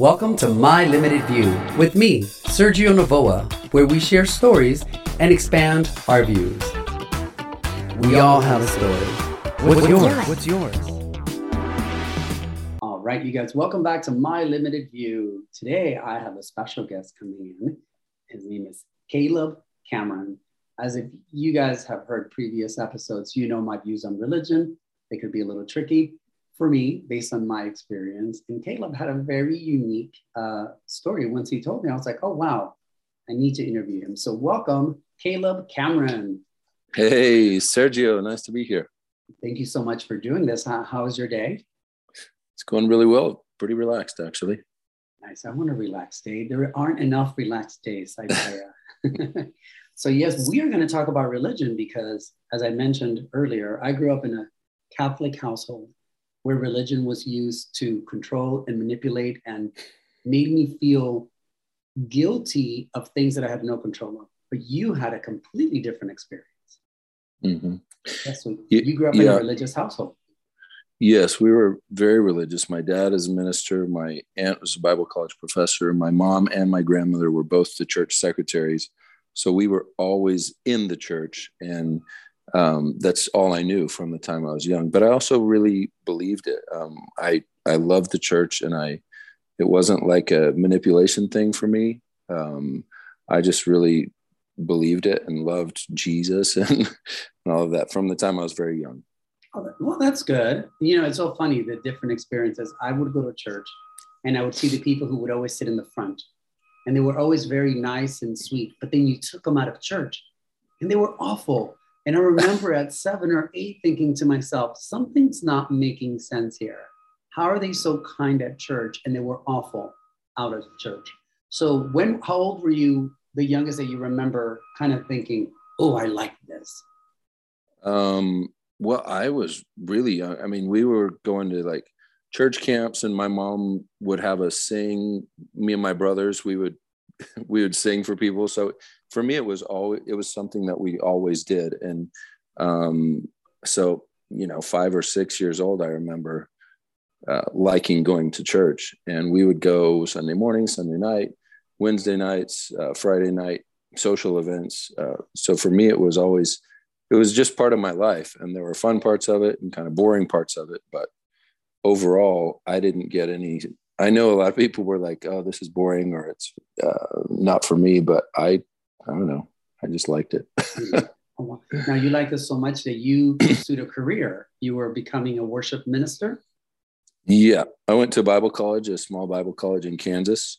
Welcome to My Limited View with me, Sergio Navoa, where we share stories and expand our views. We all have a story. What's yours? What's yours? All right, you guys, welcome back to My Limited View. Today I have a special guest coming in. His name is Caleb Cameron. As if you guys have heard previous episodes, you know my views on religion. They could be a little tricky for me, based on my experience. And Caleb had a very unique uh, story. Once he told me, I was like, oh, wow, I need to interview him. So, welcome, Caleb Cameron. Hey, Sergio, nice to be here. Thank you so much for doing this. How, how was your day? It's going really well. Pretty relaxed, actually. Nice. I want a relaxed day. There aren't enough relaxed days. I, so, yes, we are going to talk about religion because, as I mentioned earlier, I grew up in a Catholic household where religion was used to control and manipulate and made me feel guilty of things that I had no control of. But you had a completely different experience. Mm-hmm. Yes, so you grew up yeah. in a religious household. Yes, we were very religious. My dad is a minister. My aunt was a Bible college professor. My mom and my grandmother were both the church secretaries. So we were always in the church. And um, that's all I knew from the time I was young. But I also really believed it. Um, I I loved the church, and I it wasn't like a manipulation thing for me. Um, I just really believed it and loved Jesus and, and all of that from the time I was very young. Well, that's good. You know, it's so funny the different experiences. I would go to church, and I would see the people who would always sit in the front, and they were always very nice and sweet. But then you took them out of church, and they were awful and I remember at seven or eight thinking to myself, something's not making sense here. How are they so kind at church and they were awful out of church? So when how old were you, the youngest that you remember kind of thinking, oh, I like this? Um, well, I was really young. I mean, we were going to like church camps and my mom would have us sing, me and my brothers, we would we would sing for people. So for me, it was always it was something that we always did, and um, so you know, five or six years old, I remember uh, liking going to church, and we would go Sunday morning, Sunday night, Wednesday nights, uh, Friday night, social events. Uh, so for me, it was always it was just part of my life, and there were fun parts of it and kind of boring parts of it, but overall, I didn't get any I know a lot of people were like, "Oh, this is boring," or "It's uh, not for me." But I, I don't know. I just liked it. now you liked it so much that you pursued a career. You were becoming a worship minister. Yeah, I went to Bible college, a small Bible college in Kansas,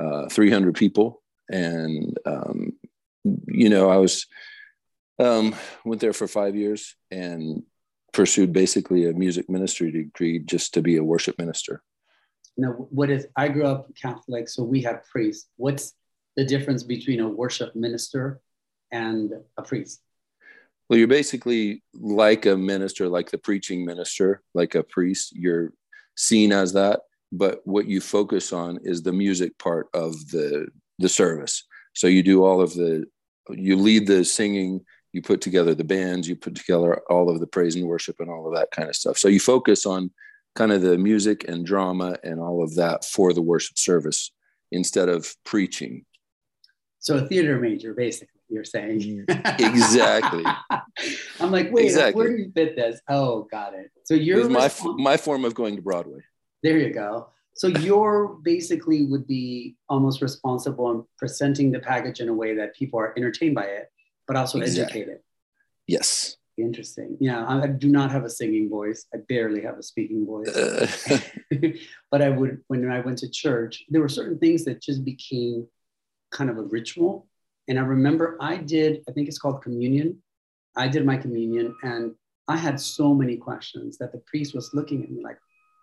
uh, 300 people, and um, you know, I was um, went there for five years and pursued basically a music ministry degree just to be a worship minister. Now, what is, I grew up Catholic, so we have priests. What's the difference between a worship minister and a priest? Well, you're basically like a minister, like the preaching minister, like a priest. You're seen as that, but what you focus on is the music part of the the service. So you do all of the, you lead the singing, you put together the bands, you put together all of the praise and worship and all of that kind of stuff. So you focus on kind of the music and drama and all of that for the worship service instead of preaching. So a theater major, basically, you're saying. Mm, exactly. I'm like, wait, exactly. where do you fit this? Oh, got it. So you're my my form of going to Broadway. There you go. So you're basically would be almost responsible in presenting the package in a way that people are entertained by it, but also exactly. educated. Yes. Interesting. Yeah, I, do not have a singing voice. I barely have a speaking voice. Uh. but I would, when I went to church, there were certain things that just became kind of a ritual. And I remember I did, I think it's called communion. I did my communion and I had so many questions that the priest was looking at me like,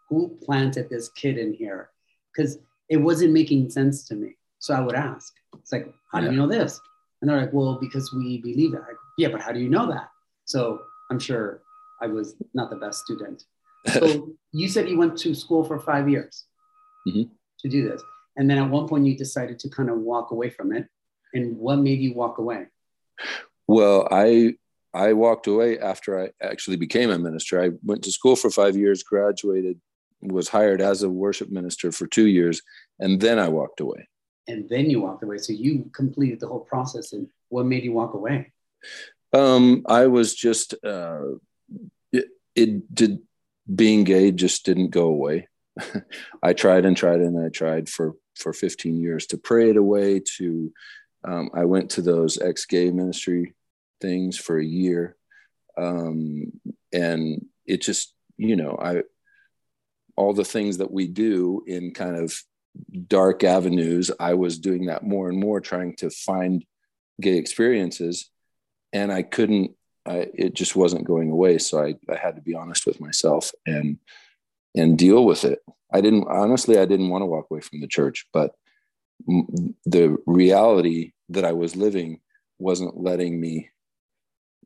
who planted this kid in here? Because it wasn't making sense to me. So I would ask, it's like, how do you know this? And they're like, well, because we believe that. yeah, but how do you know that? So I'm sure I was not the best student. So you said you went to school for five years mm-hmm. to do this. And then at one point you decided to kind of walk away from it. And what made you walk away? Well, I I walked away after I actually became a minister. I went to school for five years, graduated was hired as a worship minister for two years, and then I walked away. And then you walked away. So you completed the whole process. And what made you walk away? Um, I was just uh, it, it did being gay just didn't go away. I tried and tried and I tried for for 15 years to pray it away. To um, I went to those ex-gay ministry things for a year, um, and it just you know I all the things that we do in kind of dark avenues. I was doing that more and more, trying to find gay experiences, and I couldn't. I, it just wasn't going away. So I, I had to be honest with myself and and deal with it. I didn't honestly. I didn't want to walk away from the church, but the reality that I was living wasn't letting me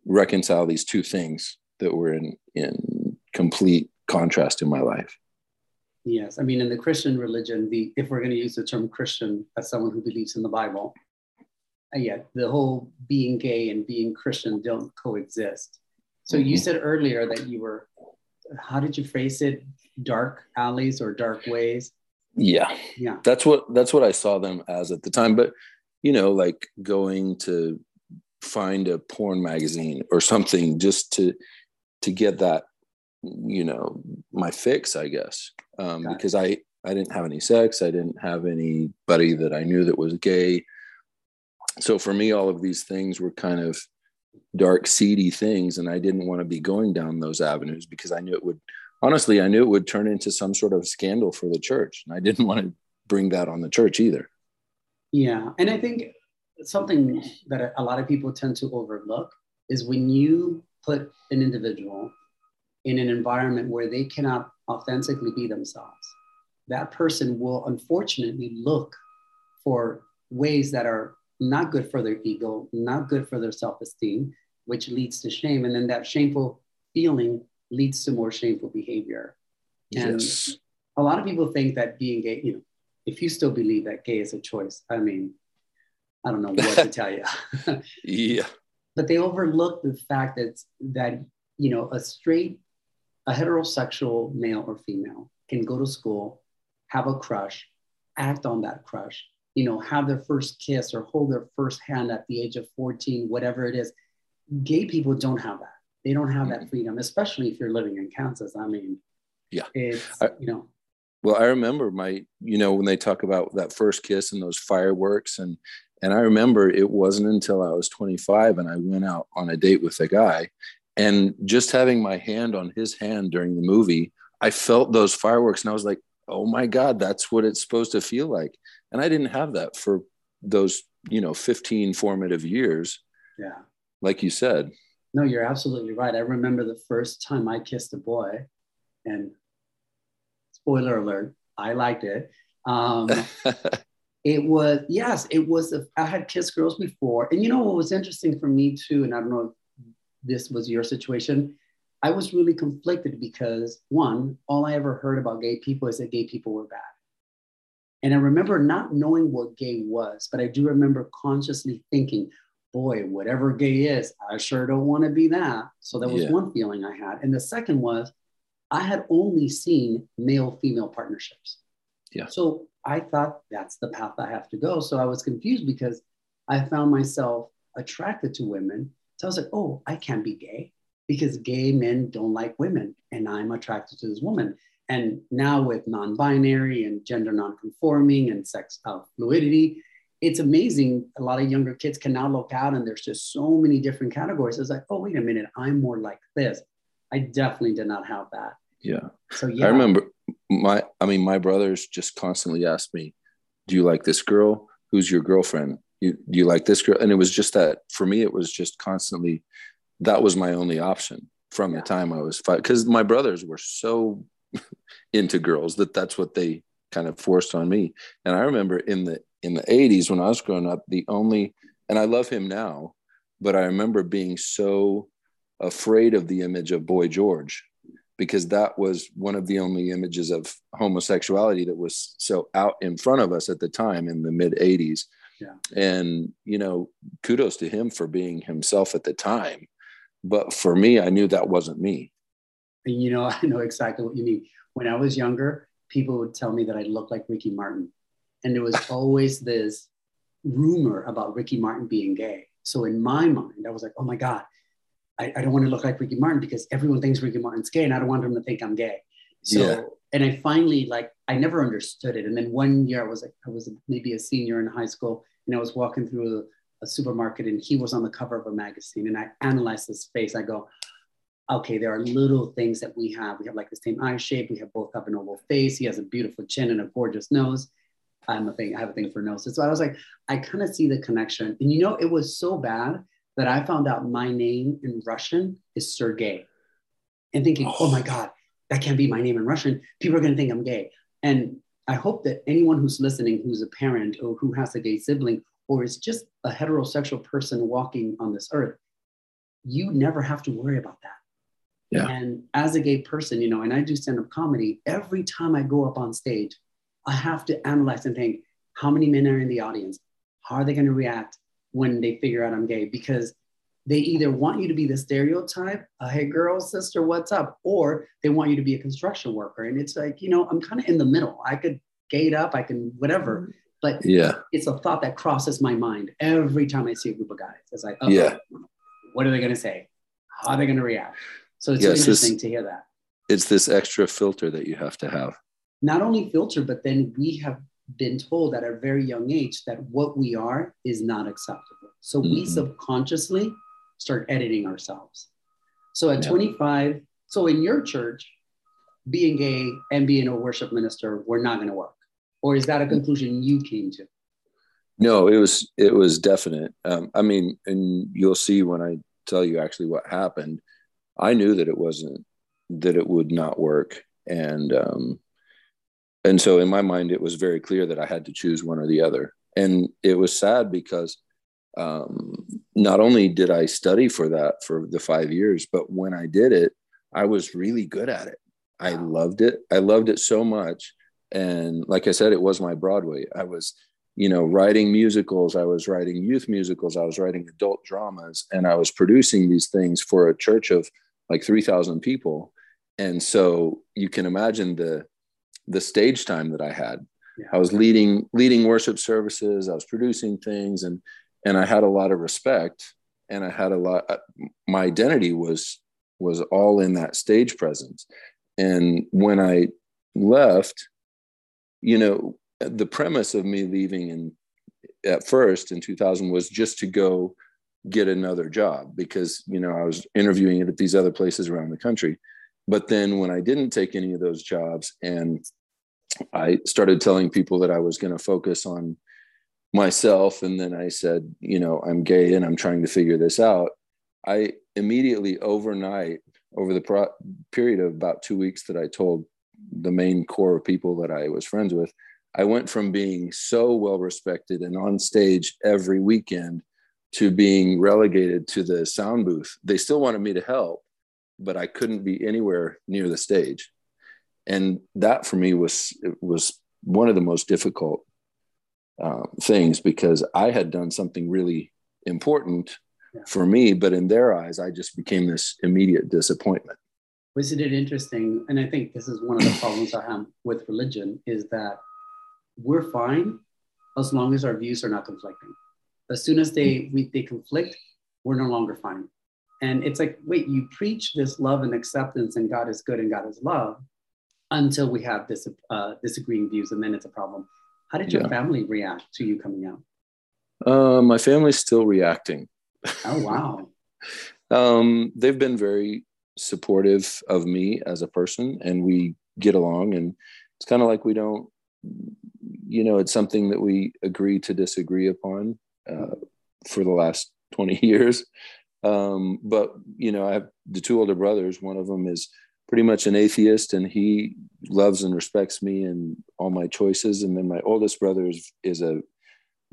reconcile these two things that were in in complete contrast in my life. Yes, I mean, in the Christian religion, the if we're going to use the term Christian as someone who believes in the Bible, uh, yeah, the whole being gay and being Christian don't coexist. So mm-hmm. you said earlier that you were, how did you phrase it? Dark alleys or dark ways? Yeah, yeah. That's what that's what I saw them as at the time. But you know, like going to find a porn magazine or something just to to get that you know my fix i guess um, because i i didn't have any sex i didn't have anybody that i knew that was gay so for me all of these things were kind of dark seedy things and i didn't want to be going down those avenues because i knew it would honestly i knew it would turn into some sort of scandal for the church and i didn't want to bring that on the church either. Yeah and i think something that a lot of people tend to overlook is when you put an individual in an environment where they cannot authentically be themselves, that person will unfortunately look for ways that are not good for their ego, not good for their self esteem, which leads to shame. And then that shameful feeling leads to more shameful behavior. And yes. a lot of people think that being gay, you know, if you still believe that gay is a choice, I mean, I don't know what to tell you. yeah. But they overlook the fact that that you know a straight a heterosexual male or female can go to school, have a crush, act on that crush, you know, have their first kiss or hold their first hand at the age of 14, whatever it is. Gay people don't have that. They don't have that mm-hmm. freedom, especially if you're living in Kansas. I mean, yeah, it's, I, you know. Well, I remember my, you know, when they talk about that first kiss and those fireworks and, and I remember it wasn't until I was 25 and I went out on a date with a guy and just having my hand on his hand during the movie i felt those fireworks and i was like oh my god that's what it's supposed to feel like. And i didn't have that for those you know 15 formative years. Yeah. Like you said. No you're absolutely right. I remember the first time i kissed a boy and spoiler alert i liked it. Um, it was yes it was a, I had kissed girls before. And you know what was interesting for me too and i don't know if this was your situation, I was really conflicted because one, all I ever heard about gay people is that gay people were bad. And I remember not knowing what gay was, but I do remember consciously thinking, boy, whatever gay is, I sure don't want to be that. So that was yeah. one feeling I had. And the second was, I had only seen male female partnerships. Yeah. So I thought that's the path I have to go. So I was confused because I found myself attracted to women so I was like, oh, I can't be gay because gay men don't like women and I'm attracted to this woman. And now with non binary and gender non conforming and sex uh, fluidity, it's amazing. A lot of younger kids can now look out and there's just so many different categories. It's like, oh, wait a minute, I'm more like this. I definitely did not have that. Yeah. So yeah. I remember my I mean, my brothers just constantly asked me, Do you like this girl? Who's your girlfriend? you do you like this girl and it was just that for me it was just constantly that was my only option from yeah. the time i was five because my brothers were so into girls that that's what they kind of forced on me and i remember in the in the 80s when i was growing up the only and i love him now but i remember being so afraid of the image of boy george because that was one of the only images of homosexuality that was so out in front of us at the time in the mid 80s yeah. And, you know, kudos to him for being himself at the time. But for me, I knew that wasn't me. And, you know, I know exactly what you mean. when I was younger, people would tell me that I looked like Ricky Martin. And there was always this rumor about Ricky Martin being gay. So in my mind, I was like, oh my God, I, I don't want to look like Ricky Martin because everyone thinks Ricky Martin's gay and I don't want them to think I'm gay. So, yeah. and I finally like, I never understood it. And then one year I was like, I was maybe a senior in high school and I was walking through a, supermarket and he was on the cover of a magazine and I analyzed his face. I go, okay, there are little things that we have. We have like the same eye shape. We have both have an oval face. He has a beautiful chin and a gorgeous nose. I'm a thing. I have a thing for noses. So I was like, I kind of see the connection. And you know, it was so bad that I found out my name in Russian is Sergey, and thinking, oh, oh my God, that can't be my name in Russian. People are going to think I'm gay. And I hope that anyone who's listening, who's a parent or who has a gay sibling, or is just a heterosexual person walking on this earth, you never have to worry about that. Yeah. And as a gay person, you know, and I do stand up comedy, every time I go up on stage, I have to analyze and think how many men are in the audience? How are they going to react when they figure out I'm gay? Because they either want you to be the stereotype, a hey girl, sister, what's up? Or they want you to be a construction worker. And it's like, you know, I'm kind of in the middle. I could gate up, I can whatever. Mm-hmm. But yeah, it's a thought that crosses my mind every time I see a group of guys. It's like, oh, yeah, what are they going to say? How are they going to react? So it's yes, interesting to hear that. It's this extra filter that you have to have. Not only filter, but then we have been told at a very young age that what we are is not acceptable. So mm-hmm. we subconsciously start editing ourselves. So at yeah. 25, so in your church, being gay and being a worship minister were not going to work. Or is that a conclusion you came to? No, it was it was definite. Um, I mean, and you'll see when I tell you actually what happened. I knew that it wasn't that it would not work, and um, and so in my mind, it was very clear that I had to choose one or the other. And it was sad because um, not only did I study for that for the five years, but when I did it, I was really good at it. I loved it. I loved it so much. And like I said, it was my Broadway. I was you know, writing musicals, I was writing youth musicals, I was writing adult dramas, and I was producing these things for a church of like 3,000 people. And so you can imagine the the stage time that I had. Yeah. I was leading leading worship services, I was producing things and and I had a lot of respect and I had a lot uh, my identity was was all in that stage presence. And when I left, you know, the premise of me leaving in at first in 2000 was just to go get another job because you know I was interviewing at these other places around the country. But then when I didn't take any of those jobs and I started telling people that I was going to focus on myself and then I said, you know, I'm gay and I'm trying to figure this out. I immediately overnight over the pro- period of about 2 weeks that I told the main core of people that I was friends with I went from being so well respected and on stage every weekend to being relegated to the sound booth. They still wanted me to help, but I couldn't be anywhere near the stage. And that for me was was one of the most difficult uh, things because I had done something really important yeah. for me, but in their eyes, I just became this immediate disappointment. Wasn't it interesting? And I think this is one of the problems I have with religion is that we're fine as long as our views are not conflicting. As soon as they we, they conflict, we're no longer fine. And it's like, wait, you preach this love and acceptance, and God is good and God is love, until we have this uh, disagreeing views, and then it's a problem. How did your yeah. family react to you coming out? Uh, my family's still reacting. Oh wow! um, they've been very supportive of me as a person, and we get along. And it's kind of like we don't you know, it's something that we agree to disagree upon uh, for the last 20 years. Um, but, you know, I have the two older brothers. One of them is pretty much an atheist and he loves and respects me and all my choices. And then my oldest brother is, is a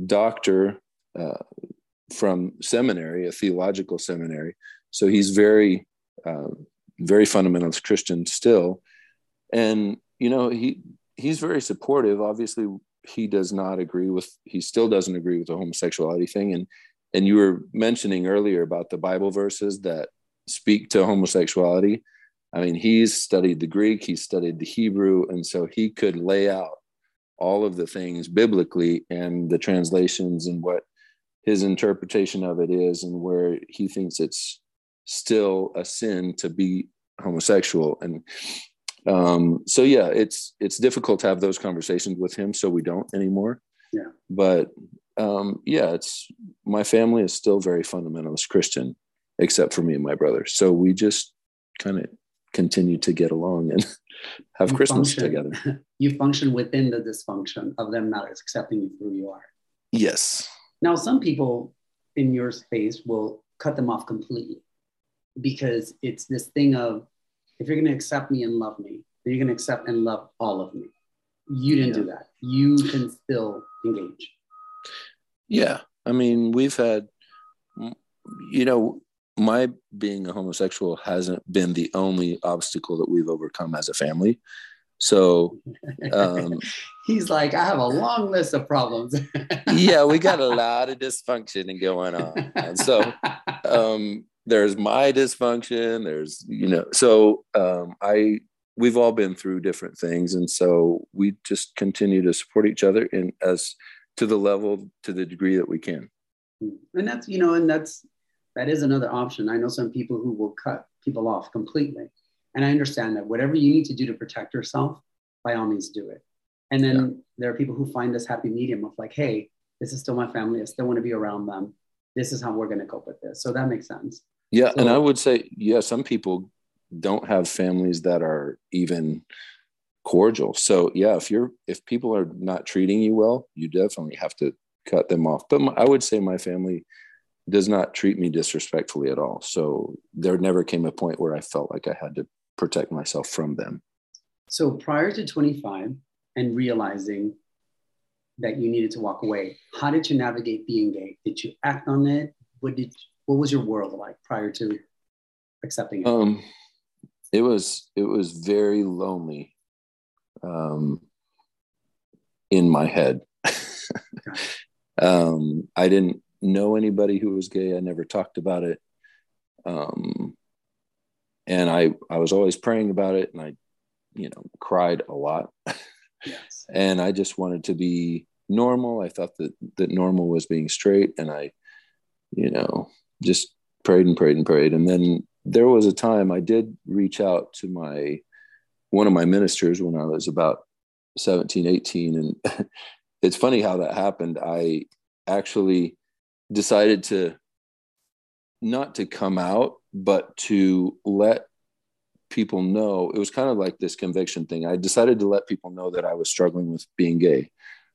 doctor uh, from seminary, a theological seminary. So he's very, uh, very fundamentalist Christian still. And, you know, he, he's very supportive. Obviously, he does not agree with. He still doesn't agree with the homosexuality thing. And and you were mentioning earlier about the Bible verses that speak to homosexuality. I mean, he's studied the Greek, he studied the Hebrew, and so he could lay out all of the things biblically and the translations and what his interpretation of it is and where he thinks it's still a sin to be homosexual. And um, so yeah it's it's difficult to have those conversations with him so we don't anymore. Yeah. But um, yeah it's my family is still very fundamentalist christian except for me and my brother. So we just kind of continue to get along and have you christmas function, together. you function within the dysfunction of them not accepting you for who you are. Yes. Now some people in your space will cut them off completely because it's this thing of if you're going to accept me and love me, then you're going to accept and love all of me. You didn't yeah. do that. You can still engage. Yeah. I mean, we've had, you know, my being a homosexual hasn't been the only obstacle that we've overcome as a family. So um, he's like, I have a long list of problems. yeah, we got a lot of dysfunction going on. And so um, there's my dysfunction there's you know so um, i we've all been through different things and so we just continue to support each other in as to the level to the degree that we can. And that's you know and that's that is another option. I know some people who will cut people off completely. And i understand that whatever you need to do to protect yourself by all means do it. And then yeah. there are people who find this happy medium of like hey this is still my family. I still want to be around them. This is how we're going to cope with this. So that makes sense yeah, so, and I would say, yeah, some people don't have families that are even cordial. So yeah, if you're if people are not treating you well, you definitely have to cut them off. But my, I would say my family does not treat me disrespectfully at all. So there never came a point where I felt like I had to protect myself from them. So prior to 25 and realizing that you needed to walk away, how did you navigate being gay? Did you act on it? What did what was your world like prior to accepting it? Um, it was it was very lonely um, in my head. um, I didn't know anybody who was gay. I never talked about it. Um, and I I was always praying about it, and I, you know, cried a lot. yes. And I just wanted to be normal. I thought that that normal was being straight, and I, you know, just prayed and prayed and prayed. And then there was a time I did reach out to my one of my ministers when I was about 17, 18. And it's funny how that happened. I actually decided to not to come out, but to let people know. It was kind of like this conviction thing. I decided to let people know that I was struggling with being gay.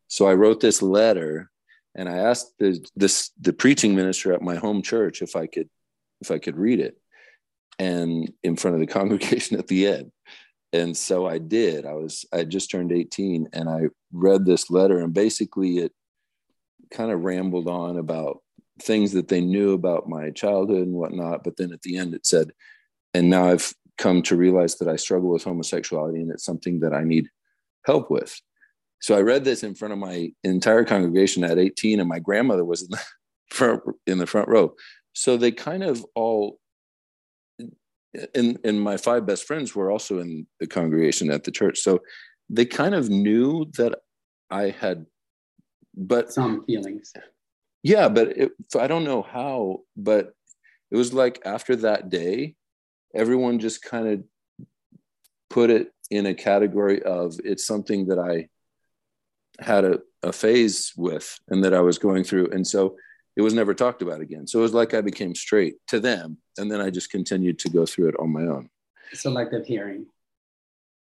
So I wrote this letter and I asked the this the preaching minister at my home church if I could if I could read it, and in front of the congregation at the end. And so I did. I was I just turned 18, and I read this letter, and basically it kind of rambled on about things that they knew about my childhood and whatnot. But then at the end it said, and now I've come to realize that I struggle with homosexuality, and it's something that I need help with. So I read this in front of my entire congregation at 18, and my grandmother was in the front in the front row. So they kind of all and and my five best friends were also in the congregation at the church. So they kind of knew that I had but some feelings. Yeah, but it, I don't know how, but it was like after that day, everyone just kind of put it in a category of it's something that I had a, a phase with and that I was going through. And so it was never talked about again. So it was like I became straight to them. And then I just continued to go through it on my own. Selective hearing.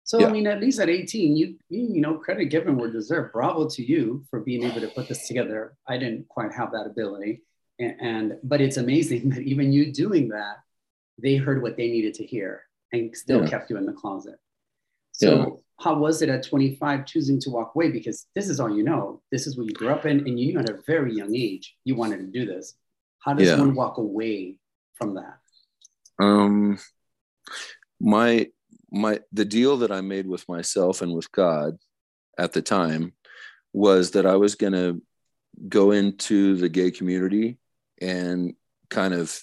So yeah. I mean, at least at 18, you, you you know, credit given where deserved. Bravo to you for being able to put this together. I didn't quite have that ability, and, and but it's amazing that even you doing that, they heard what they needed to hear and still yeah. kept you in the closet. So how was it at 25 choosing to walk away? Because this is all you know. This is what you grew up in, and you knew at a very young age you wanted to do this. How does yeah. one walk away from that? Um, my my the deal that I made with myself and with God at the time was that I was going to go into the gay community and kind of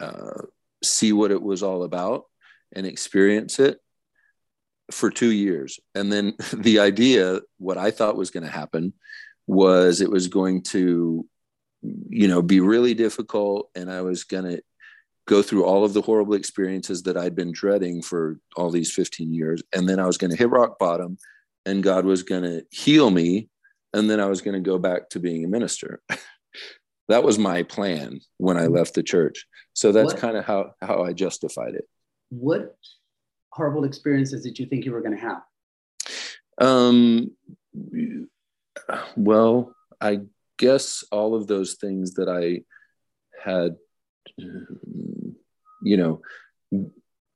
uh, see what it was all about and experience it for two years. And then the idea, what I thought was going to happen, was it was going to, you know, be really difficult, and I was going to go through all of the horrible experiences that I'd been dreading for all these 15 years. And then I was going to hit rock bottom and God was going to heal me. And then I was going to go back to being a minister. that was my plan when I mm-hmm. left the church. So that's kind of how, how I justified it. What horrible experiences did you think you were going to have? Um, well, I guess all of those things that I had you know,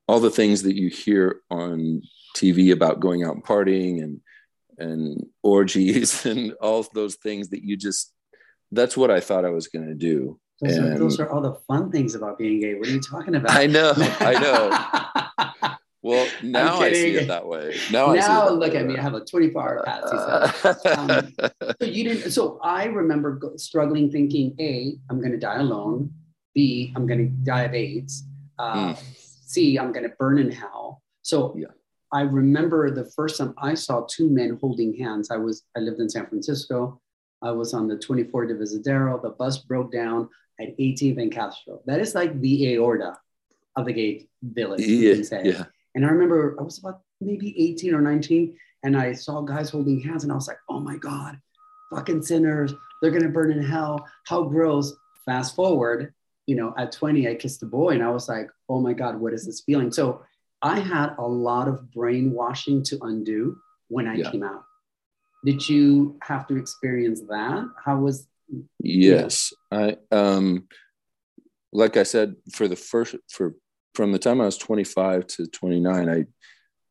all the things that you hear on TV about going out and partying and and orgies and all those things that you just that's what I thought I was going to do. Those, and, are, those are all the fun things about being gay. What are you talking about? I know, I know. well, now I see it that way. Now, now look way. at me. I have a 24 hour pass. um, so you didn't. So I remember struggling, thinking, a, I'm going to die alone. B, I'm going to die of AIDS. Uh, mm. C, I'm going to burn in hell. So yeah. I remember the first time I saw two men holding hands. I was I lived in San Francisco. I was on the 24 Divisadero. The bus broke down at 18th and Castro. That is like the aorta of the gay village. Yeah, yeah. And I remember I was about maybe 18 or 19, and I saw guys holding hands, and I was like, oh my God, fucking sinners. They're gonna burn in hell. How gross. Fast forward, you know, at 20, I kissed a boy and I was like, oh my God, what is this feeling? So I had a lot of brainwashing to undo when I yeah. came out. Did you have to experience that? How was Yes. I um like I said, for the first for from the time I was 25 to 29, I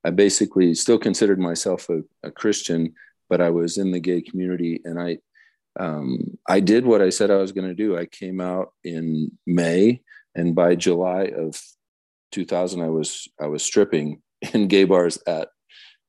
I basically still considered myself a, a Christian, but I was in the gay community and I um, I did what I said I was going to do. I came out in May, and by July of 2000, I was I was stripping in gay bars at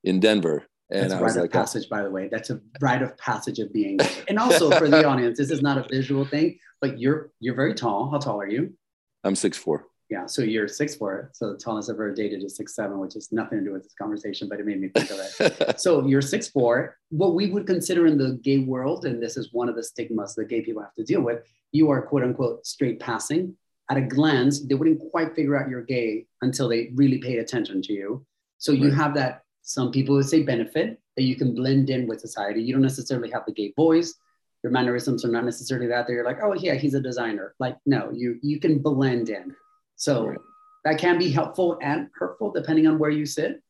in Denver. And That's I was rite like, of passage, by the way. That's a rite of passage of being. Gay. And also for the audience, this is not a visual thing, but you're you're very tall. How tall are you? I'm six four yeah, so you're six four. So the tallest I've ever dated is six seven, which has nothing to do with this conversation, but it made me think of it. so you're six four. What we would consider in the gay world, and this is one of the stigmas that gay people have to deal with, you are quote unquote straight passing. At a glance, they wouldn't quite figure out you're gay until they really paid attention to you. So you right. have that. Some people would say benefit that you can blend in with society. You don't necessarily have the gay voice. Your mannerisms are not necessarily that. They're like, oh yeah, he's a designer. Like no, you you can blend in so right. that can be helpful and hurtful depending on where you sit.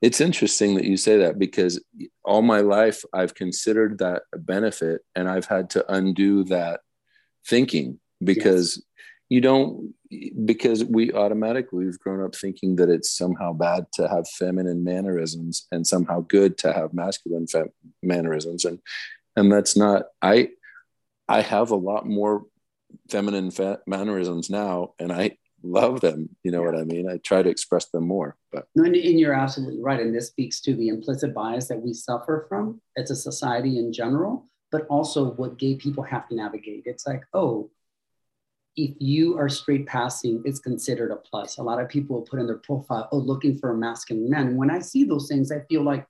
It's interesting that you say that because all my life I've considered that a benefit and I've had to undo that thinking because yes. you don't because we automatically we've grown up thinking that it's somehow bad to have feminine mannerisms and somehow good to have masculine fem- mannerisms and and that's not i i have a lot more feminine fa- mannerisms now and i love them. You know yeah. what I mean? I try to express them more. But no, and, and you're absolutely right. And this speaks to the implicit bias that we suffer from as a society in general, but also what gay people have to navigate. It's like, oh, if you are straight passing, it's considered a plus. A lot of people put in their profile, oh, looking for a masculine man. When I see those things, I feel like,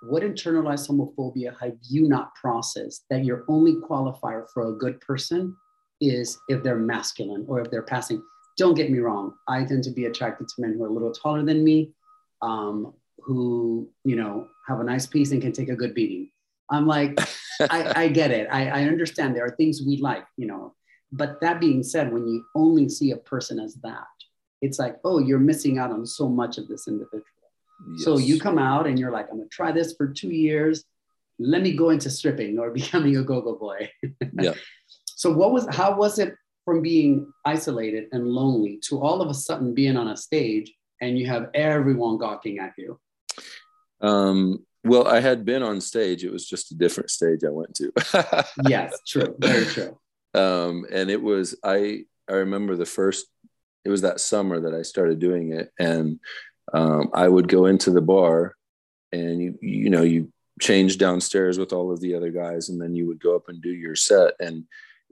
what internalized homophobia have you not processed that your only qualifier for a good person is if they're masculine or if they're passing? Don't get me wrong. I tend to be attracted to men who are a little taller than me, um, who, you know, have a nice piece and can take a good beating. I'm like, I, I, get it. I, I understand there are things we like, you know. But that being said, when you only see a person as that, it's like, oh, you're missing out on so much of this individual. Yes. So you come out and you're like, I'm gonna try this for two years. Let me go into stripping or becoming a go-go boy. yeah. So what was how was it from being isolated and lonely to all of a sudden being on a stage and you have everyone gawking at you? Um, well, I had been on stage. It was just a different stage I went to. yes, true. Very true. Um, and it was, I, I remember the first, it was that summer that I started doing it. And um, I would go into the bar and you, you know, you change downstairs with all of the other guys and then you would go up and do your set. And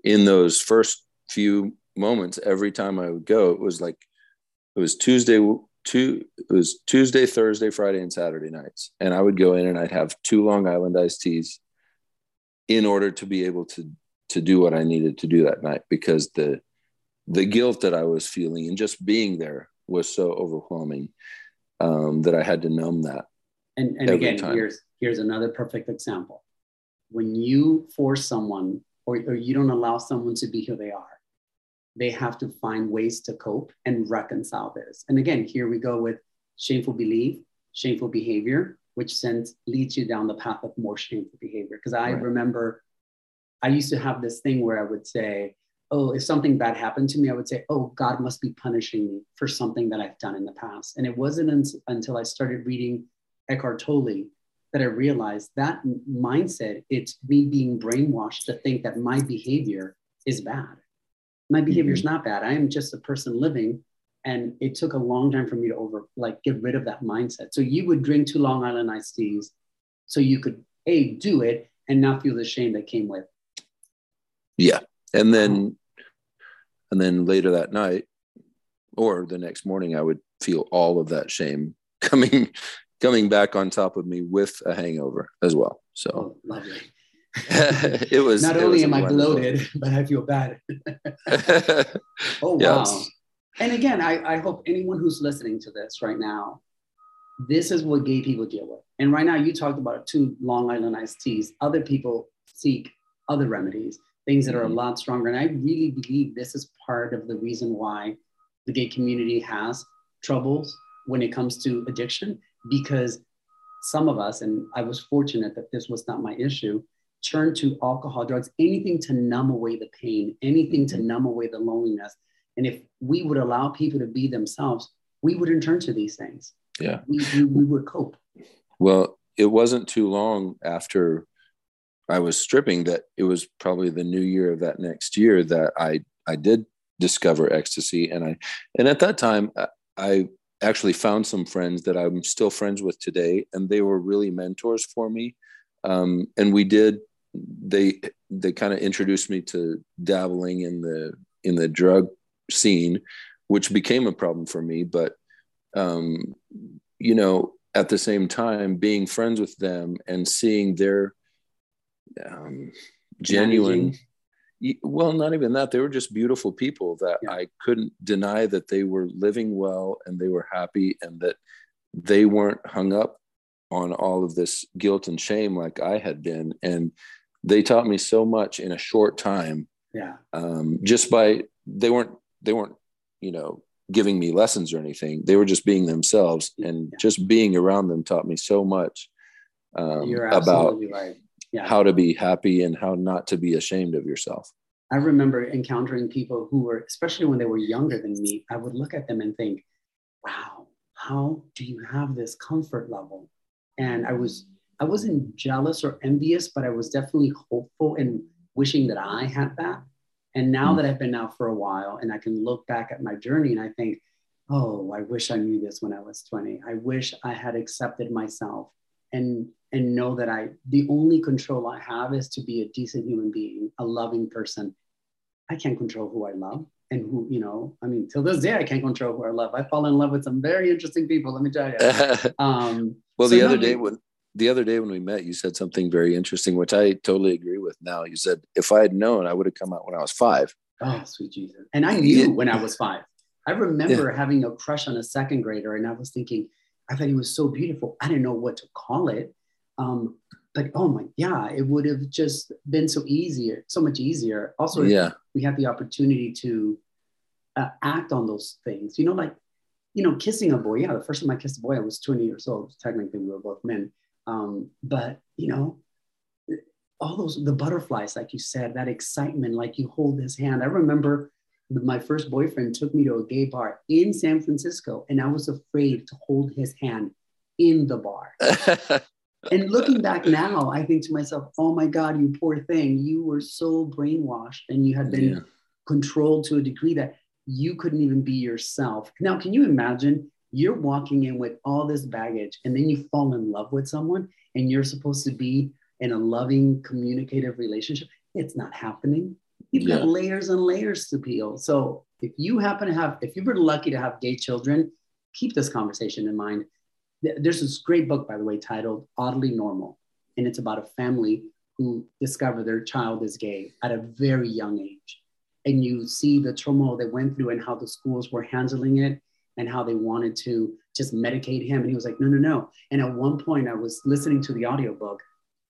in those first few moments every time I would go. It was like it was Tuesday two it was Tuesday, Thursday, Friday, and Saturday nights. And I would go in and I'd have two Long Island iced teas in order to be able to to do what I needed to do that night because the the guilt that I was feeling and just being there was so overwhelming um, that I had to numb that. And, and again, time. here's here's another perfect example. When you force someone or, or you don't allow someone to be who they are, they have to find ways to cope and reconcile this. And again, here we go with shameful belief, shameful behavior, which sends leads you down the path of more shameful behavior. Because I right. remember I used to have this thing where I would say, oh, if something bad happened to me, I would say, oh, God must be punishing me for something that I've done in the past. And it wasn't un- until I started reading Eckhart Tolle that I realized that mindset, it's me being brainwashed to think that my behavior is bad. My behavior is mm-hmm. not bad. I am just a person living. And it took a long time for me to over, like, get rid of that mindset. So you would drink two Long Island iced teas so you could, A, do it and not feel the shame that came with. Yeah and then and then later that night or the next morning i would feel all of that shame coming coming back on top of me with a hangover as well so oh, lovely it was not only was am i bloated but i feel bad. Oh wow. And again I, I hope anyone who's listening to this right now this is what gay people deal with. And right now you talked about two long island iced teas. Other people seek other remedies things that are a mm-hmm. lot stronger. And I really believe this is part of the reason why the gay community has troubles when it comes to addiction, because some of us, and I was fortunate that this was not my issue, turn to alcohol, drugs, anything to numb away the pain, anything to mm-hmm. numb away the loneliness. And if we would allow people to be themselves, we wouldn't turn to these things. Yeah. We, we, we would cope. Well, it wasn't too long after I was stripping that it was probably the new year of that next year that I I did discover ecstasy and I and at that time I actually found some friends that I'm still friends with today and they were really mentors for me um, and we did they they kind of introduced me to dabbling in the in the drug scene which became a problem for me but um, you know at the same time being friends with them and seeing their um, genuine. Managing. Well, not even that. They were just beautiful people that yeah. I couldn't deny that they were living well and they were happy and that they weren't hung up on all of this guilt and shame like I had been. And they taught me so much in a short time. Yeah. Um, just by they weren't they weren't you know giving me lessons or anything. They were just being themselves, and yeah. just being around them taught me so much um, about right yeah. how to be happy and how not to be ashamed of yourself. I remember encountering people who were, especially when they were younger than me, I would look at them and think, wow, how do you have this comfort level? And I was, I wasn't jealous or envious, but I was definitely hopeful and wishing that I had that. And now mm. that I've been out for a while and I can look back at my journey and I think, oh, I wish I knew this when I was 20. I wish I had accepted myself and and know that I the only control I have is to be a decent human being, a loving person. I can't control who I love and who, you know, I mean, till this day I can't control who I love. I fall in love with some very interesting people, let me tell you. Um, well, so the other day when the other day when we met, you said something very interesting, which I totally agree with now. You said, if I had known, I would have come out when I was five. Oh, sweet Jesus. And I knew yeah. when I was five. I remember yeah. having a crush on a second grader, and I was thinking, I thought he was so beautiful. I didn't know what to call it. Um, but oh my, yeah, it would have just been so easier, so much easier. Also, yeah, we had the opportunity to uh, act on those things. You know, like you know, kissing a boy. Yeah, the first time I kissed a boy, I was 20 years old. Technically, we were both men. Um, but you know, all those the butterflies, like you said, that excitement, like you hold his hand. I remember my first boyfriend took me to a gay bar in San Francisco, and I was afraid to hold his hand in the bar. and looking back now, I think to myself, oh my God, you poor thing. You were so brainwashed and you had been yeah. controlled to a degree that you couldn't even be yourself. Now, can you imagine you're walking in with all this baggage and then you fall in love with someone and you're supposed to be in a loving, communicative relationship? It's not happening. You've yeah. got layers and layers to peel. So if you happen to have, if you were lucky to have gay children, keep this conversation in mind. There's this great book, by the way, titled Oddly Normal. And it's about a family who discover their child is gay at a very young age. And you see the turmoil they went through and how the schools were handling it and how they wanted to just medicate him. And he was like, no, no, no. And at one point, I was listening to the audiobook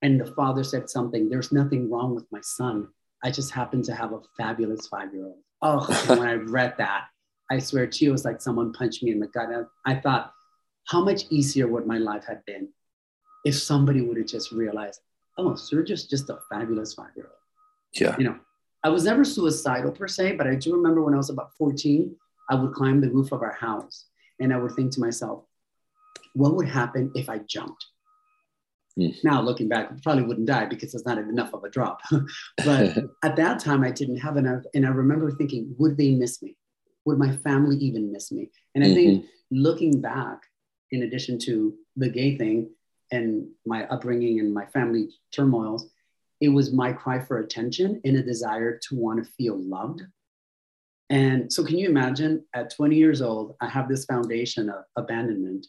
and the father said something, there's nothing wrong with my son. I just happen to have a fabulous five year old. Oh, when I read that, I swear to you, it was like someone punched me in the gut. I, I thought, how much easier would my life have been if somebody would have just realized, oh, Sergio's just a fabulous five year old. Yeah. You know, I was never suicidal per se, but I do remember when I was about 14, I would climb the roof of our house and I would think to myself, what would happen if I jumped? Mm. Now, looking back, I probably wouldn't die because it's not enough of a drop. but at that time, I didn't have enough. And I remember thinking, would they miss me? Would my family even miss me? And I mm-hmm. think looking back, in addition to the gay thing and my upbringing and my family turmoils, it was my cry for attention and a desire to want to feel loved. And so, can you imagine at 20 years old, I have this foundation of abandonment,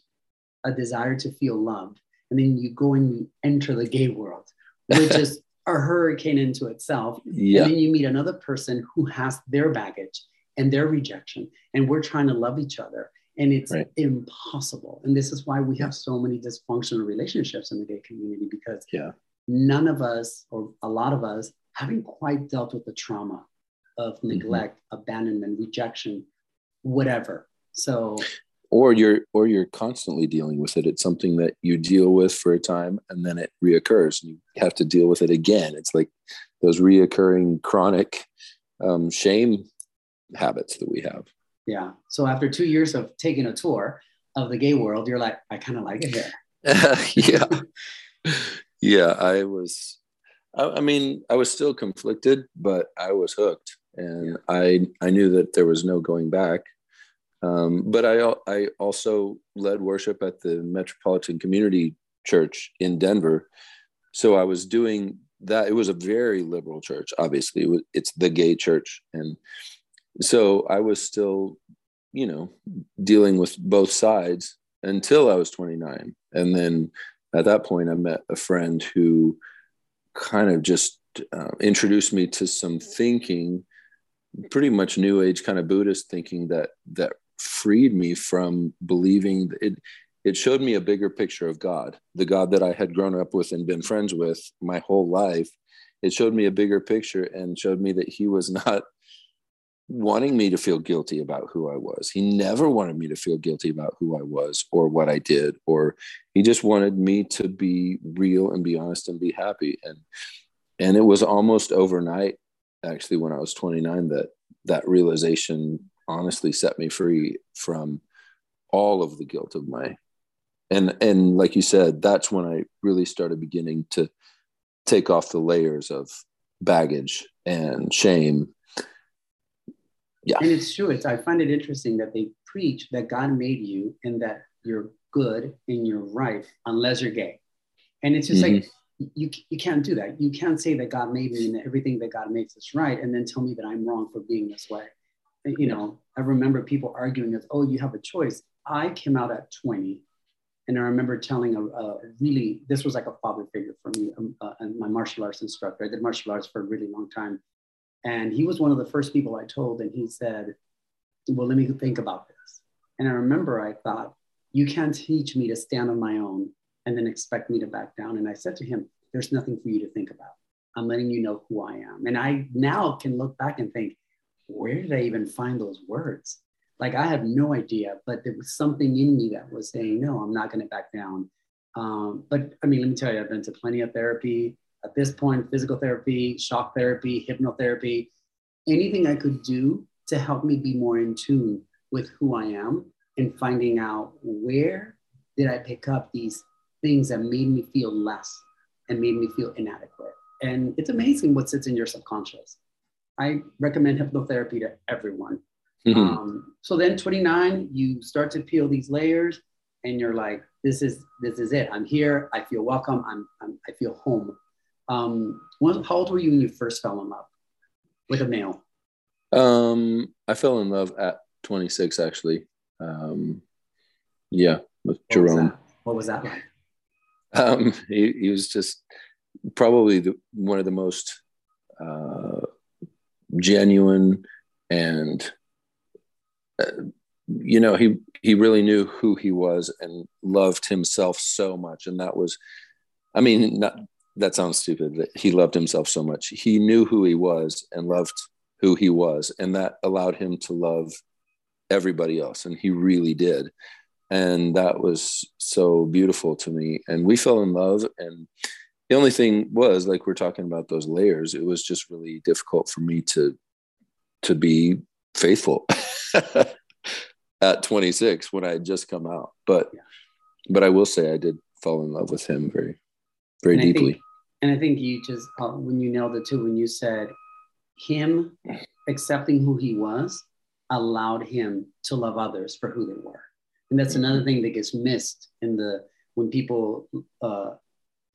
a desire to feel loved. And then you go and you enter the gay world, which is a hurricane into itself. Yeah. And then you meet another person who has their baggage and their rejection. And we're trying to love each other. And it's right. impossible. And this is why we have so many dysfunctional relationships in the gay community because yeah none of us, or a lot of us, haven't quite dealt with the trauma of mm-hmm. neglect, mm-hmm. abandonment, rejection, whatever. So, or you're or you're constantly dealing with it. It's something that you deal with for a time, and then it reoccurs, and you have to deal with it again. It's like those reoccurring chronic um, shame habits that we have. Yeah. So after two years of taking a tour of the gay world, you're like, I kind of like it here. yeah yeah i was I, I, mean i was still conflicted but i was hooked and i i knew that there was no going back. Um, but i i also led worship at the metropolitan community church in denver. So i was doing that. It was a very liberal church obviously. It's the gay church. And so i was still you know dealing with both sides until i was 29 and then at that point, I met a friend who kind of just uh, introduced me to some thinking, pretty much New Age kind of Buddhist thinking that that freed me from believing it. It showed me a bigger picture of God, the God that I had grown up with and been friends with my whole life. It showed me a bigger picture and showed me that He was not wanting me to feel guilty about who I was. He never wanted me to feel guilty about who I was or what I did, or he just wanted me to be real and be honest and be happy. And and it was almost overnight, actually, when I was 29, that that realization honestly set me free from all of the guilt of my and and like you said, that's when I really started beginning to take off the layers of baggage and shame yeah. And it's true. It's I find it interesting that they preach that God made you and that you're good and you're right unless you're gay. And it's just mm-hmm. like you you can't do that. You can't say that God made me and everything that God makes is right and then tell me that I'm wrong for being this way. You know, I remember people arguing that, oh, you have a choice. I came out at 20 and I remember telling a, a really, this was like a father figure for me, um, uh, and my martial arts instructor. I did martial arts for a really long time. And he was one of the first people I told, and he said, Well, let me think about this. And I remember I thought, You can't teach me to stand on my own and then expect me to back down. And I said to him, There's nothing for you to think about. I'm letting you know who I am. And I now can look back and think, Where did I even find those words? Like I have no idea, but there was something in me that was saying, No, I'm not going to back down. Um, but I mean, let me tell you, I've been to plenty of therapy at this point, physical therapy, shock therapy, hypnotherapy, anything I could do to help me be more in tune with who I am and finding out where did I pick up these things that made me feel less and made me feel inadequate. And it's amazing what sits in your subconscious. I recommend hypnotherapy to everyone. Mm-hmm. Um, so then 29, you start to peel these layers and you're like, this is this is it. I'm here. I feel welcome. I'm, I'm I feel home. Um, how old were you when you first fell in love with a male? Um, I fell in love at 26, actually. Um, Yeah, with what Jerome. Was what was that like? Um, he, he was just probably the, one of the most uh, genuine and uh, you know he he really knew who he was and loved himself so much. And that was i mean not that sounds stupid that he loved himself so much. He knew who he was and loved who he was. And that allowed him to love everybody else. And he really did and that was so beautiful to me. And we fell in love. And the only thing was like we're talking about those layers it was just really difficult for me to to be faithful at 26 when i had just come out. But yeah. but i will say i did fall in love with him very very and deeply think, and i think you just uh, when you nailed it too when you said him accepting who he was allowed him to love others for who they were and that's another thing that gets missed in the when people uh,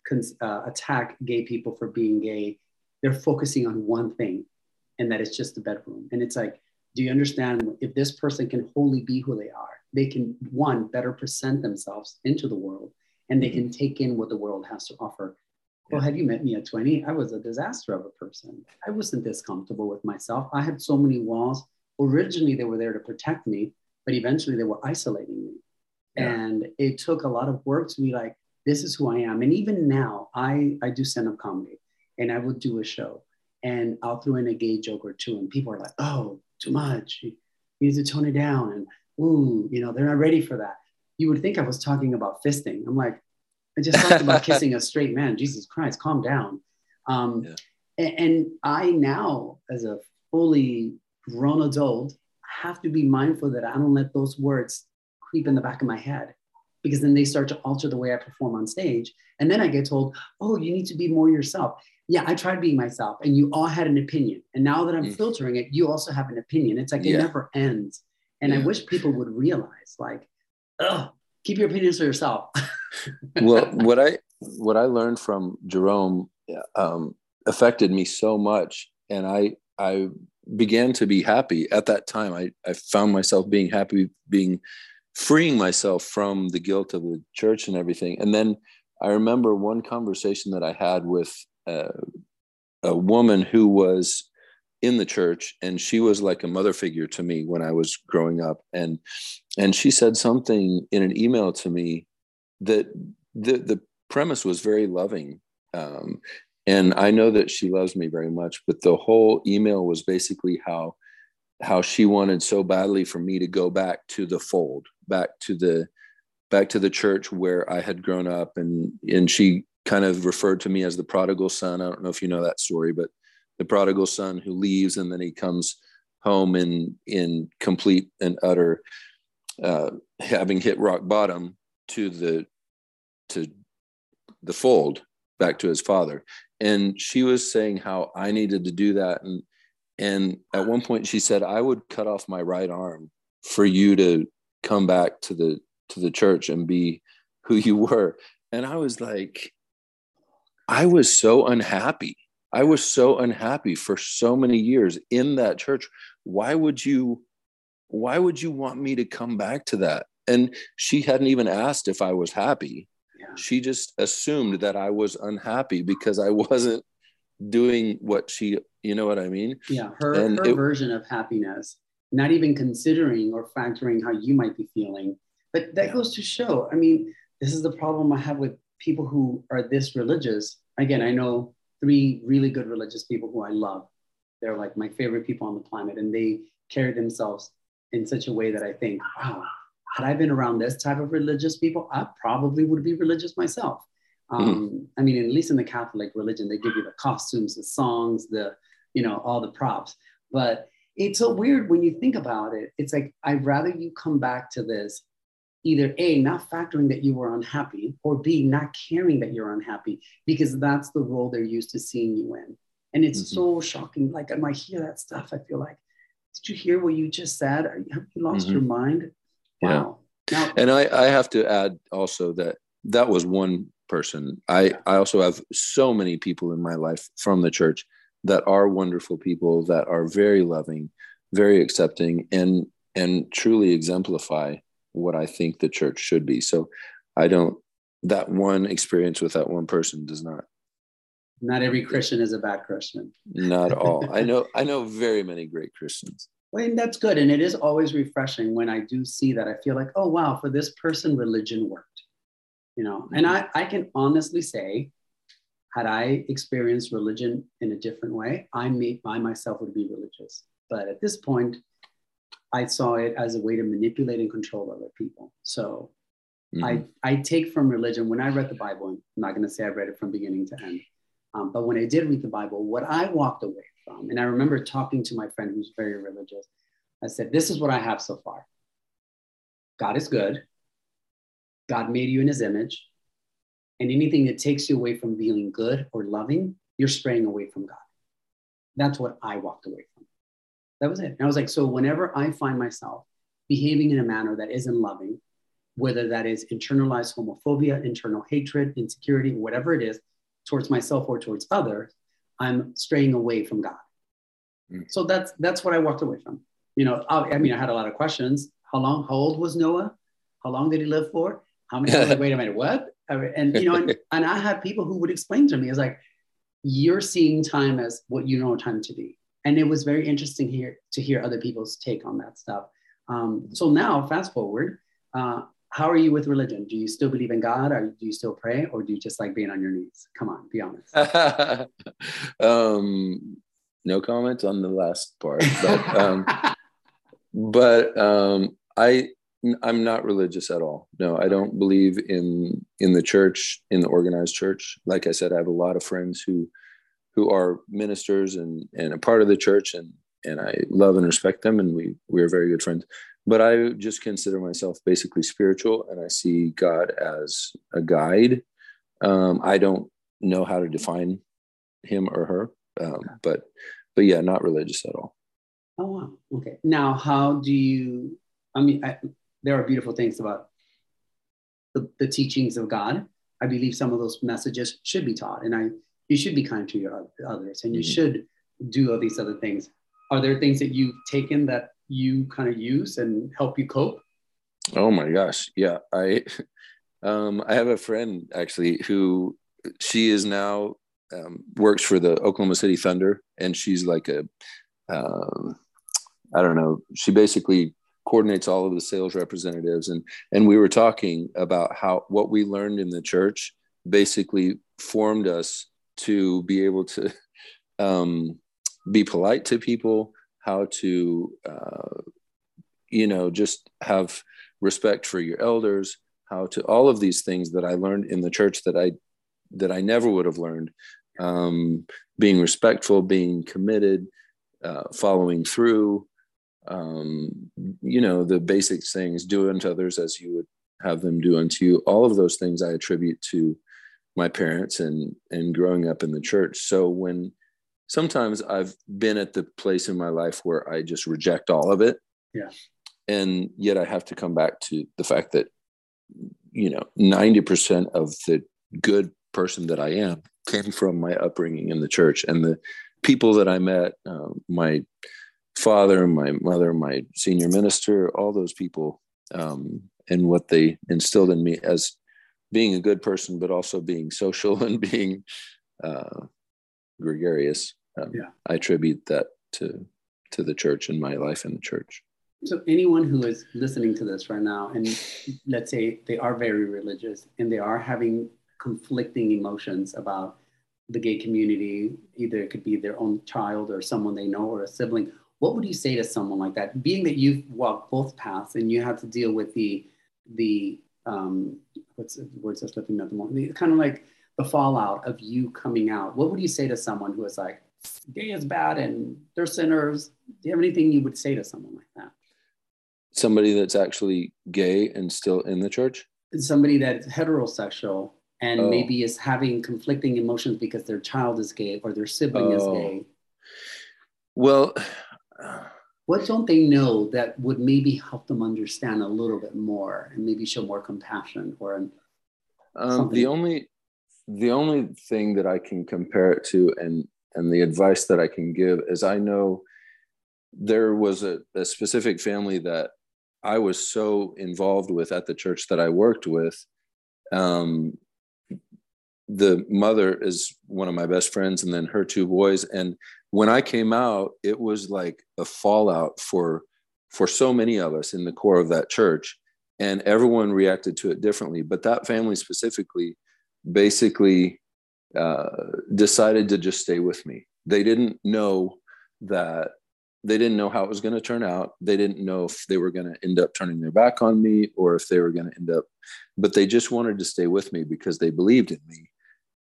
cons- uh, attack gay people for being gay they're focusing on one thing and that it's just the bedroom. And it's like do you understand if this person can wholly be who they are they can one better present themselves into the world and they can take in what the world has to offer. Well have you met me at 20 i was a disaster of a person. I wasn't this comfortable with myself. I had so many walls. Originally they were there to protect me but eventually they were isolating me. Yeah. and it took a lot of work to be like this is who i am. And even now i i do stand-up comedy and i would do a show and i'll throw in a gay joke or two and people are like oh too much. You need to tone it down and ooh you know they're not ready for that. You would think i was talking about fisting. I'm like i just talked about kissing a straight man. Jesus christ calm down. Um, yeah. and, and i now as a fully grown adult have to be mindful that I don't let those words creep in the back of my head because then they start to alter the way I perform on stage. And then I get told, oh, you need to be more yourself. Yeah, I tried being myself and you all had an opinion. And now that I'm mm. filtering it, you also have an opinion. It's like yeah. it never ends. And yeah. I wish people would realize, like, oh, keep your opinions to yourself. well, what I what I learned from Jerome um, affected me so much, and I I began to be happy at that time. I, I found myself being happy, being freeing myself from the guilt of the church and everything. And then I remember one conversation that I had with uh, a woman who was in the church and she was like a mother figure to me when I was growing up. And, and she said something in an email to me that the, the premise was very loving. Um, and i know that she loves me very much but the whole email was basically how how she wanted so badly for me to go back to the fold back to the back to the church where i had grown up. And and she kind of referred to me as the prodigal son. I don't know if you know that story but the prodigal son who leaves and then he comes home in in complete and utter uh, having hit rock bottom to the to the fold back to his father and she was saying how i needed to do that. And and at one point she said i would cut off my right arm for you to come back to the to the church and be who you were. And i was like i was so unhappy. I was so unhappy for so many years in that church. Why would you why would you want me to come back to that? And she hadn't even asked if i was happy she just assumed that I was unhappy because I wasn't doing what she, you know what I mean? Yeah, her, and her it, version of happiness, not even considering or factoring how you might be feeling. But that yeah. goes to show, I mean, this is the problem I have with people who are this religious. Again, I know three really good religious people who I love. They're like my favorite people on the planet, and they carry themselves in such a way that I think, wow, had I been around this type of religious people, I probably would be religious myself. Hmm. Um, mm I mean, at least in the Catholic religion, they give you the costumes, the songs, the, you know, all the props. But it's so weird when you think about it. It's like, I'd rather you come back to this either A, not factoring that you were unhappy, or B, not caring that you're unhappy, because that's the role they're used to seeing you in. And it's mm-hmm. so shocking. Like, when I hear that stuff, I feel like, did you hear what you just said? Have you lost mm-hmm. your mind? Wow. Yeah. And I, I have to add also that that was one person. I, I also have so many people in my life from the church that are wonderful people that are very loving, very accepting, and and truly exemplify what I think the church should be. So I don't that one experience with that one person does not not every Christian is a bad Christian. Not all. I know I know very many great Christians. Well, and that's good. And it is always refreshing when I do see that. I feel like, oh wow, for this person, religion worked. You know, and I, I can honestly say, had I experienced religion in a different way, I may I myself would be religious. But at this point, I saw it as a way to manipulate and control other people. So mm-hmm. I, I take from religion when I read the Bible, I'm not going to say I read it from beginning to end, um, but when I did read the Bible, what I walked away from, and I remember talking to my friend who's very religious, I said, This is what I have so far God is good, God made you in his image, and anything that takes you away from feeling good or loving, you're straying away from God. That's what I walked away from. That was it. And I was like, so whenever I find myself behaving in a manner that isn't loving, whether that is internalized homophobia, internal hatred, insecurity, whatever it is, towards myself or towards others, I'm straying away from God. Mm. So that's that's what I walked away from. You know, I, I, mean, I had a lot of questions. How long? How old was Noah? How long did he live for? How many? like, wait a minute, what? And you know, and, and I had people who would explain to me, "It's like you're seeing time as what you know time to be." And it was very interesting here to hear other people's take on that stuff. Um, so now, fast forward, uh, how are you with religion? Do you still believe in God? Or do you still pray? Or do you just like being on your knees? Come on, be honest. um, no comment on the last part, but, um, but um, I, I'm not religious at all. No, I don't believe in in the church, in the organized church. Like I said, I have a lot of friends who who are ministers and and a part of the church, and and I love and respect them, and we we are very good friends but I just consider myself basically spiritual and I see God as a guide. Um, I don't know how to define him or her, um, but but yeah, not religious at all. Oh wow. Okay. Now, how do you? I mean, I, there are beautiful things about the, the teachings of God. I believe some of those messages should be taught, and I you should be kind to your others, and you mm-hmm. should do all these other things. Are there things that you've taken that you kind of use and help you cope? Oh my gosh, yeah. I um, I have a friend actually who she is now um, works for the Oklahoma City Thunder, and she's like a um, I don't know. She basically coordinates all of the sales representatives, and and we were talking about how what we learned in the church basically formed us to be able to um, be polite to people, how to, uh, you know, just have respect for your elders, how to all of these things that I learned in the church that I that I never would have learned. Um, being respectful, being committed, uh, following through, um, you know, the basic things, do unto others as you would have them do unto you. All of those things I attribute to my parents and and growing up in the church. So when sometimes I've been at the place in my life where I just reject all of it. Yeah. And yet I have to come back to the fact that, you know, 90% of the good person that I am came from my upbringing in the church and the people that I met, uh, my father, my mother, my senior minister, all those people, um, and what they instilled in me as being a good person, but also being social and being uh, gregarious um, yeah. I attribute that to to the church and my life in the church. So anyone who is listening to this right now, and let's say they are very religious and they are having conflicting emotions about the gay community, either it could be their own child or someone they know or a sibling. What would you say to someone like that? Being that you've walked both paths and you have to deal with the the um, what's the words that's slipping at the moment? Kind of like the fallout of you coming out. What would you say to someone who is like, gay is bad and they're sinners. Do you have anything you would say to someone like that? Somebody that's actually gay and still in the church? Somebody that's heterosexual and oh. maybe is having conflicting emotions because their child is gay or their sibling oh. is gay. Well, what don't they know that would maybe help them understand a little bit more and maybe show more compassion or an, um, the only the only thing that I can compare it to, and and the advice that I can give is I know there was a, a specific family that I was so involved with at the church that I worked with. Um, the mother is one of my best friends, and then her two boys. And when I came out, it was like a fallout for for so many of us in the core of that church, and everyone reacted to it differently. But that family specifically, basically, uh, decided to just stay with me. They didn't know that they didn't know how it was going to turn out. They didn't know if they were going to end up turning their back on me or if they were going to end up, but they just wanted to stay with me because they believed in me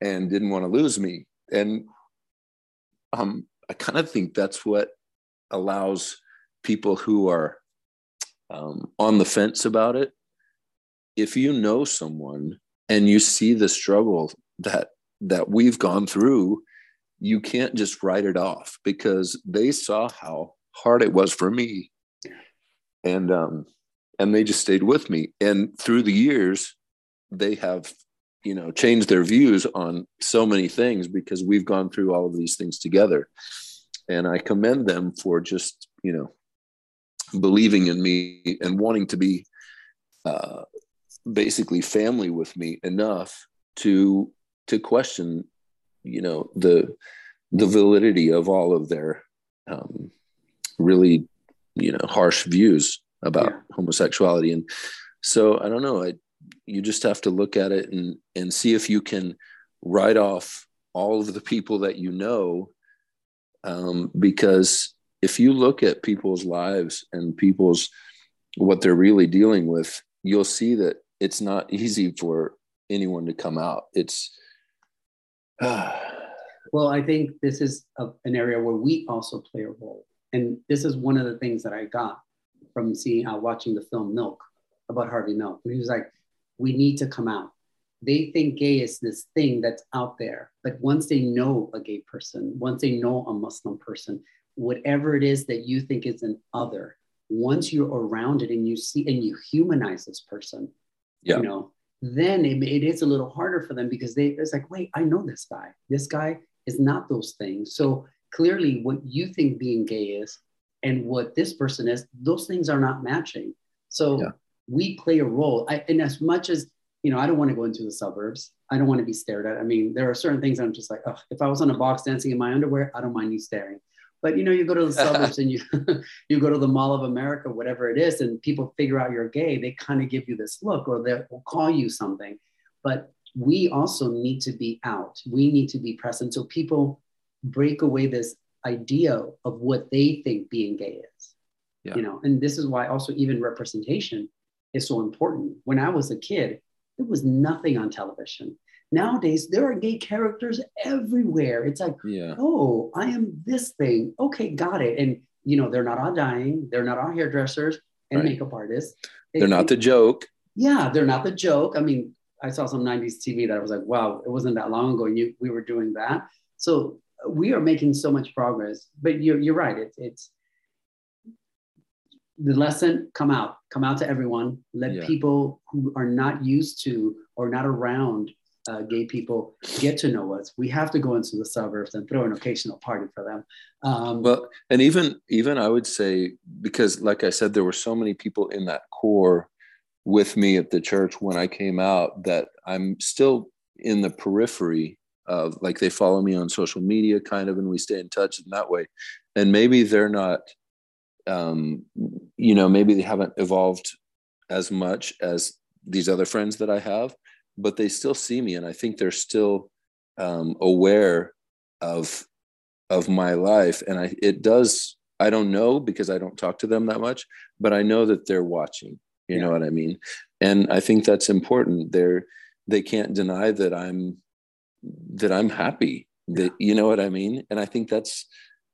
and didn't want to lose me. And um, I kind of think that's what allows people who are um, on the fence about it. If you know someone and you see the struggle that that we've gone through you can't just write it off because they saw how hard it was for me. And um and they just stayed with me. And through the years they have you know changed their views on so many things because we've gone through all of these things together. And i commend them for just you know believing in me and wanting to be uh, basically family with me enough to to question you know the the validity of all of their um, really you know harsh views about yeah. homosexuality and so i don't know I, you just have to look at it and and see if you can write off all of the people that you know um, because if you look at people's lives and people's what they're really dealing with you'll see that it's not easy for anyone to come out it's well, I think this is a, an area where we also play a role. And this is one of the things that I got from seeing, uh, watching the film Milk about Harvey Milk. He was like, we need to come out. They think gay is this thing that's out there. But once they know a gay person, once they know a Muslim person, whatever it is that you think is an other, once you're around it and you see and you humanize this person, yeah. you know, then it, it is a little harder for them because they it's like, wait, I know this guy. This guy is not those things. So clearly, what you think being gay is and what this person is, those things are not matching. So yeah. we play a role. I, and as much as you know, I don't want to go into the suburbs. I don't want to be stared at. I mean, there are certain things I'm just like, oh, if I was on a box dancing in my underwear, I don't mind you staring. But you know, you go to the suburbs and you you go to the Mall of America, whatever it is, and people figure out you're gay. They kind of give you this look, or they'll call you something. But we also need to be out. We need to be present so people break away this idea of what they think being gay is. Yeah. You know, and this is why also even representation is so important. When I was a kid, there was nothing on television. Nowadays, there are gay characters everywhere. It's like, yeah. oh, I am this thing. Okay, got it. And you know, they're not all dying, they're not all hairdressers and right. makeup artists. They, they're not the joke. Yeah, they're not the joke. I mean, I saw some 90s TV that I was like, wow, it wasn't that long ago. And You, we were doing that. So we are making so much progress, but you're, you're right. It's, it's the lesson come out, come out to everyone. Let yeah. people who are not used to or not around uh, gay people get to know us. We have to go into the suburbs and throw an occasional party for them. Um, well, and even even I would say because, like I said, there were so many people in that core with me at the church when I came out that I'm still in the periphery of like they follow me on social media kind of and we stay in touch in that way and maybe they're not um you know maybe they haven't evolved as much as these other friends that I have but they still see me and I think they're still um aware of of my life and I it does I don't know because I don't talk to them that much but I know that they're watching you yeah. know what I mean? And I think that's important. They're they can't deny that I'm that I'm happy. That you know what I mean? And I think that's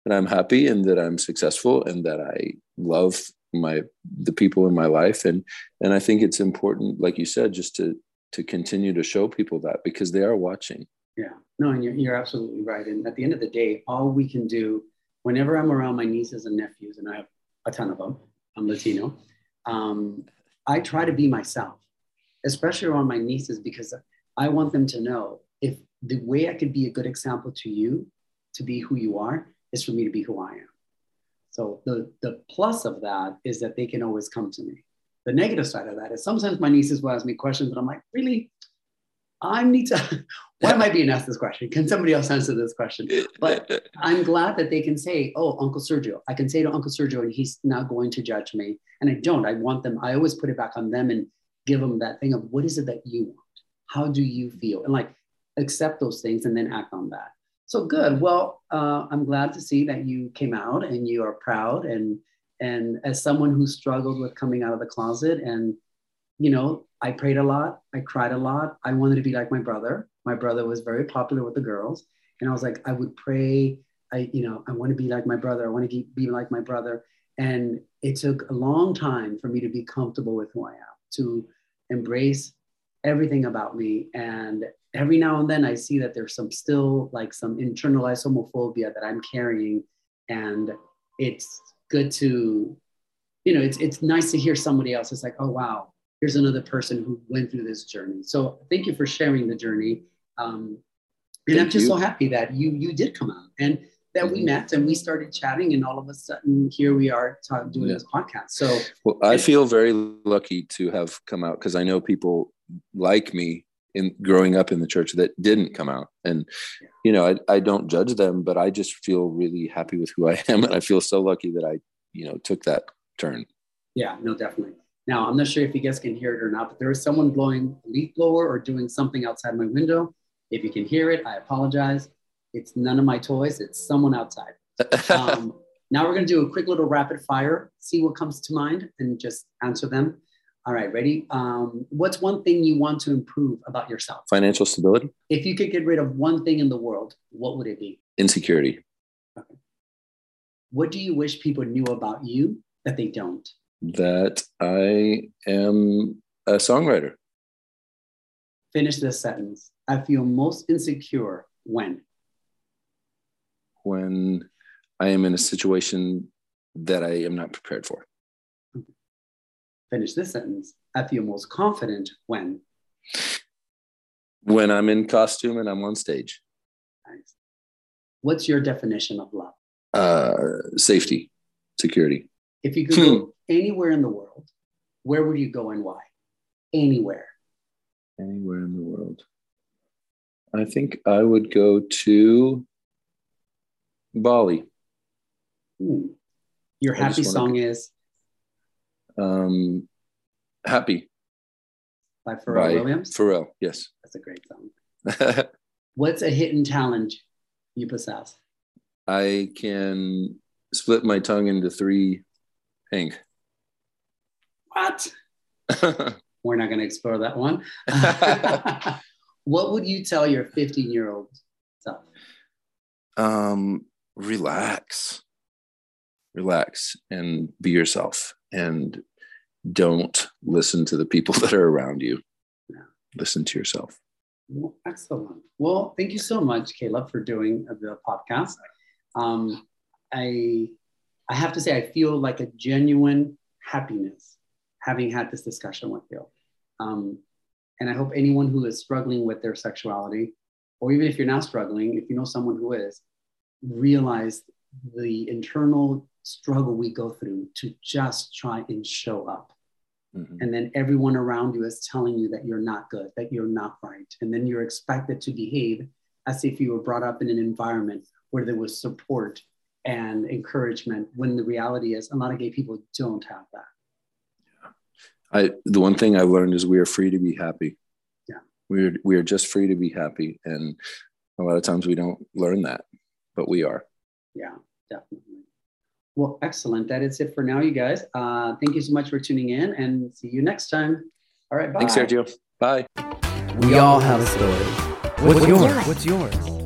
that I'm happy and that I'm successful and that I love my the people in my life and and I think it's important like you said just to to continue to show people that because they are watching. Yeah. No, and you're, you're absolutely right. And at the end of the day, all we can do whenever I'm around my nieces and nephews, and I have a ton of them, I'm Latino, um, I try to be myself, especially around my nieces, because I want them to know if the way I could be a good example to you to be who you are is for me to be who I am. So the, the plus of that is that they can always come to me. The negative side of that is sometimes my nieces will ask me questions and I'm like, really? I need to, why am I being asked this question? Can somebody else answer this question? But I'm glad that they can say, oh, Uncle Sergio. I can say to Uncle Sergio and he's not going to judge me. And I don't. I want them, I always put it back on them and give them that thing of what is it that you want? How do you feel? And like accept those things and then act on that. So good. Well, uh, I'm glad to see that you came out and you are proud. And and as someone who struggled with coming out of the closet, and you know, I prayed a lot, I cried a lot. I wanted to be like my brother. My brother was very popular with the girls, and I was like, I would pray. I, you know, I want to be like my brother. I want to be like my brother. And it took a long time for me to be comfortable with who I am, to embrace everything about me and every now and then I see that there's some still like some internalized homophobia that I'm carrying. And it's good to, you know, it's, it's nice to hear somebody else. It's like, oh, wow, here's another person who went through this journey. So thank you for sharing the journey. Um, and thank I'm just you. so happy that you, you did come out and that mm-hmm. we met and we started chatting and all of a sudden here we are talk, doing yeah. this podcast. So well, I feel very lucky to have come out because I know people like me in growing up in the church that didn't come out. And you know I, I don't judge them but i just feel really happy with who i am. And i feel so lucky that i you know took that turn. Yeah no definitely. Now i'm not sure if you guys can hear it or not but there is someone blowing a leaf blower or doing something outside my window. If you can hear it i apologize. It's none of my toys. It's someone outside. Um, now we're going to do a quick little rapid fire see what comes to mind and just answer them all right, ready? Um, what's one thing you want to improve about yourself? Financial stability. If you could get rid of one thing in the world, what would it be? Insecurity. Okay. What do you wish people knew about you that they don't? That I am a songwriter. Finish this sentence. I feel most insecure when? When I am in a situation that I am not prepared for finish this sentence. I feel most confident when? When I'm in costume and I'm on stage. Nice. What's your definition of love? Uh, safety, security. If you could go hmm. anywhere in the world, where would you go and why? Anywhere. Anywhere in the world. I think I would go to Bali. Ooh. Your happy song is um, Happy. By Pharrell by Williams? Pharrell, yes. That's a great song. What's a hidden challenge you possess? I can split my tongue into three Hank. What? We're not going to explore that one. what would you tell your 15 year old self? Um, relax, relax, and be yourself and don't listen to the people that are around you. Yeah. Listen to yourself. Well, excellent. Well, thank you so much, Caleb, for doing the podcast. Um, I I have to say, I feel like a genuine happiness having had this discussion with you. Um, and I hope anyone who is struggling with their sexuality, or even if you're not struggling, if you know someone who is, realize the internal struggle we go through to just try and show up. Mm-hmm. And then everyone around you is telling you that you're not good, that you're not right. And then you're expected to behave as if you were brought up in an environment where there was support and encouragement, when the reality is a lot of gay people don't have that. Yeah. I, the one thing I've learned is we are free to be happy. Yeah. We're, we are just free to be happy. And a lot of times we don't learn that, but we are. Yeah, definitely. Well, excellent. That is it for now, you guys. Uh, thank you so much for tuning in and see you next time. All right. Bye. Thanks, Sergio. Bye. We all have a story. What's yours? What's yours?